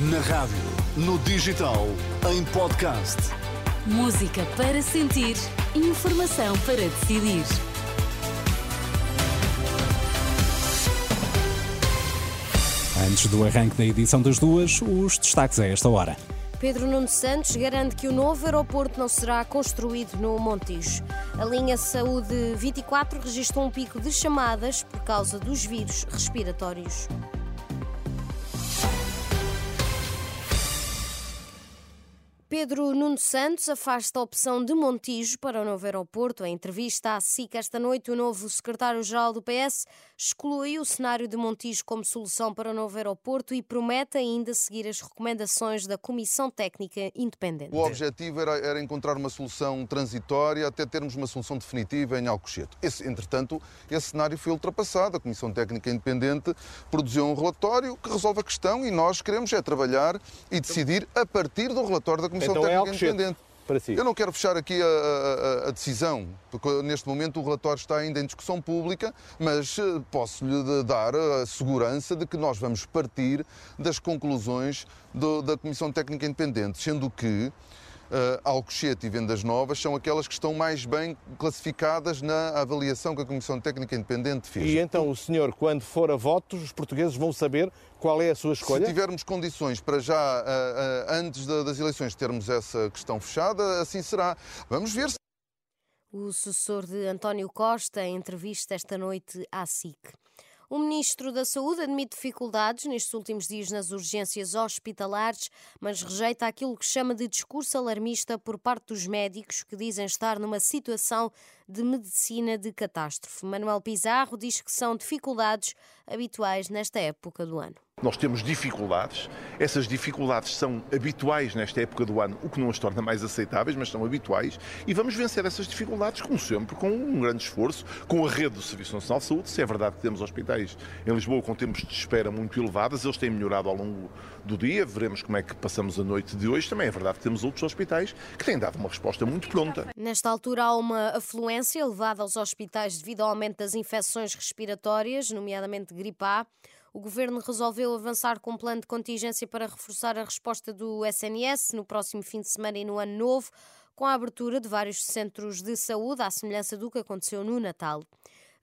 Na rádio, no digital, em podcast. Música para sentir, informação para decidir. Antes do arranque da edição das duas, os destaques a esta hora. Pedro Nuno Santos garante que o novo aeroporto não será construído no Montijo. A linha Saúde 24 registrou um pico de chamadas por causa dos vírus respiratórios. Pedro Nuno Santos afasta a opção de Montijo para o novo aeroporto. Em entrevista à SIC esta noite, o novo secretário-geral do PS exclui o cenário de Montijo como solução para o novo aeroporto e promete ainda seguir as recomendações da Comissão Técnica Independente. O objetivo era, era encontrar uma solução transitória até termos uma solução definitiva em Alcochete. Esse, entretanto, esse cenário foi ultrapassado. A Comissão Técnica Independente produziu um relatório que resolve a questão e nós queremos é trabalhar e decidir a partir do relatório da Comissão Comissão então Técnica é Independente. Si. Eu não quero fechar aqui a, a, a, decisão, porque neste momento o relatório está ainda em discussão pública, mas eh, posso-lhe dar a segurança de que nós vamos partir das conclusões do, da Comissão Técnica Independente, sendo que Alcochete e Vendas Novas são aquelas que estão mais bem classificadas na avaliação que a Comissão Técnica Independente fez. E então o senhor, quando for a votos, os portugueses vão saber qual é a sua escolha? Se tivermos condições para já, uh, uh, antes das eleições, termos essa questão fechada, assim será. Vamos ver se o sucessor de António Costa, em entrevista esta noite à SIC. O Ministro da Saúde admite dificuldades nestes últimos dias nas urgências hospitalares, mas rejeita aquilo que chama de discurso alarmista por parte dos médicos que dizem estar numa situação de medicina de catástrofe. Manuel Pizarro diz que são dificuldades habituais nesta época do ano. Nós temos dificuldades, essas dificuldades são habituais nesta época do ano, o que não as torna mais aceitáveis, mas são habituais, e vamos vencer essas dificuldades, como sempre, com um grande esforço, com a rede do Serviço Nacional de Saúde. Se é verdade que temos hospitais em Lisboa com tempos de espera muito elevados, eles têm melhorado ao longo do dia, veremos como é que passamos a noite de hoje. Também é verdade que temos outros hospitais que têm dado uma resposta muito pronta. Nesta altura há uma afluência elevada aos hospitais devido ao aumento das infecções respiratórias, nomeadamente gripe A o governo resolveu avançar com um plano de contingência para reforçar a resposta do SNS no próximo fim de semana e no ano novo, com a abertura de vários centros de saúde, à semelhança do que aconteceu no Natal.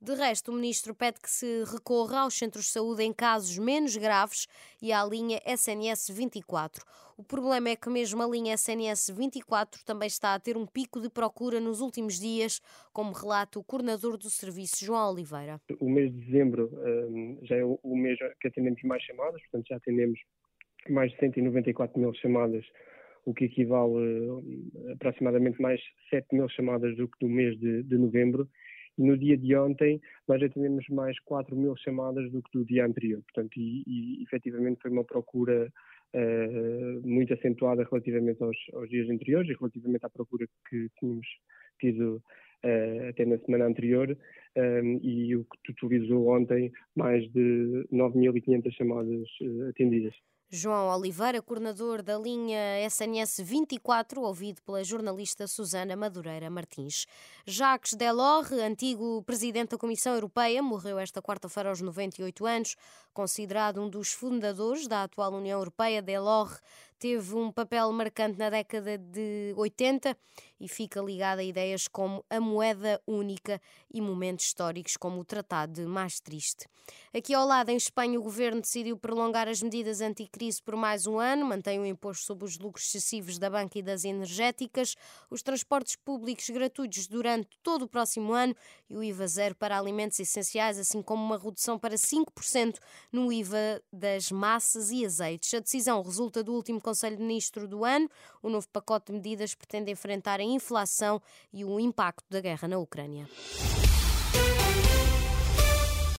De resto, o ministro pede que se recorra aos centros de saúde em casos menos graves e à linha SNS 24. O problema é que mesmo a linha SNS 24 também está a ter um pico de procura nos últimos dias, como relata o coordenador do serviço, João Oliveira. O mês de dezembro um, já é o mês que atendemos mais chamadas, portanto já atendemos mais de 194 mil chamadas o que equivale a aproximadamente mais 7 mil chamadas do que do mês de, de novembro no dia de ontem, nós já tínhamos mais 4 mil chamadas do que do dia anterior. Portanto, e, e efetivamente foi uma procura uh, muito acentuada relativamente aos, aos, dias anteriores e relativamente à procura que tínhamos tido até na semana anterior. Um, eh, e o que totalizou ontem mais de 9.500 chamadas uh, atendidas. João Oliveira, coordenador da linha SNS 24, ouvido pela jornalista Susana Madureira Martins. Jacques Delors, antigo presidente da Comissão Europeia, morreu esta quarta-feira aos 98 anos. Considerado um dos fundadores da atual União Europeia, Delors teve um papel marcante na década de 80 e fica ligado a ideias como a moeda única e momentos históricos como o Tratado de Maastricht. Aqui ao lado, em Espanha, o governo decidiu prolongar as medidas anticrise por mais um ano, mantém o imposto sobre os lucros excessivos da banca e das energéticas, os transportes públicos gratuitos durante todo o próximo ano e o IVA zero para alimentos essenciais, assim como uma redução para 5% no IVA das massas e azeites. A decisão resulta do último Conselho de Ministros do ano. O novo pacote de medidas pretende enfrentar a inflação e o impacto da guerra na Ucrânia.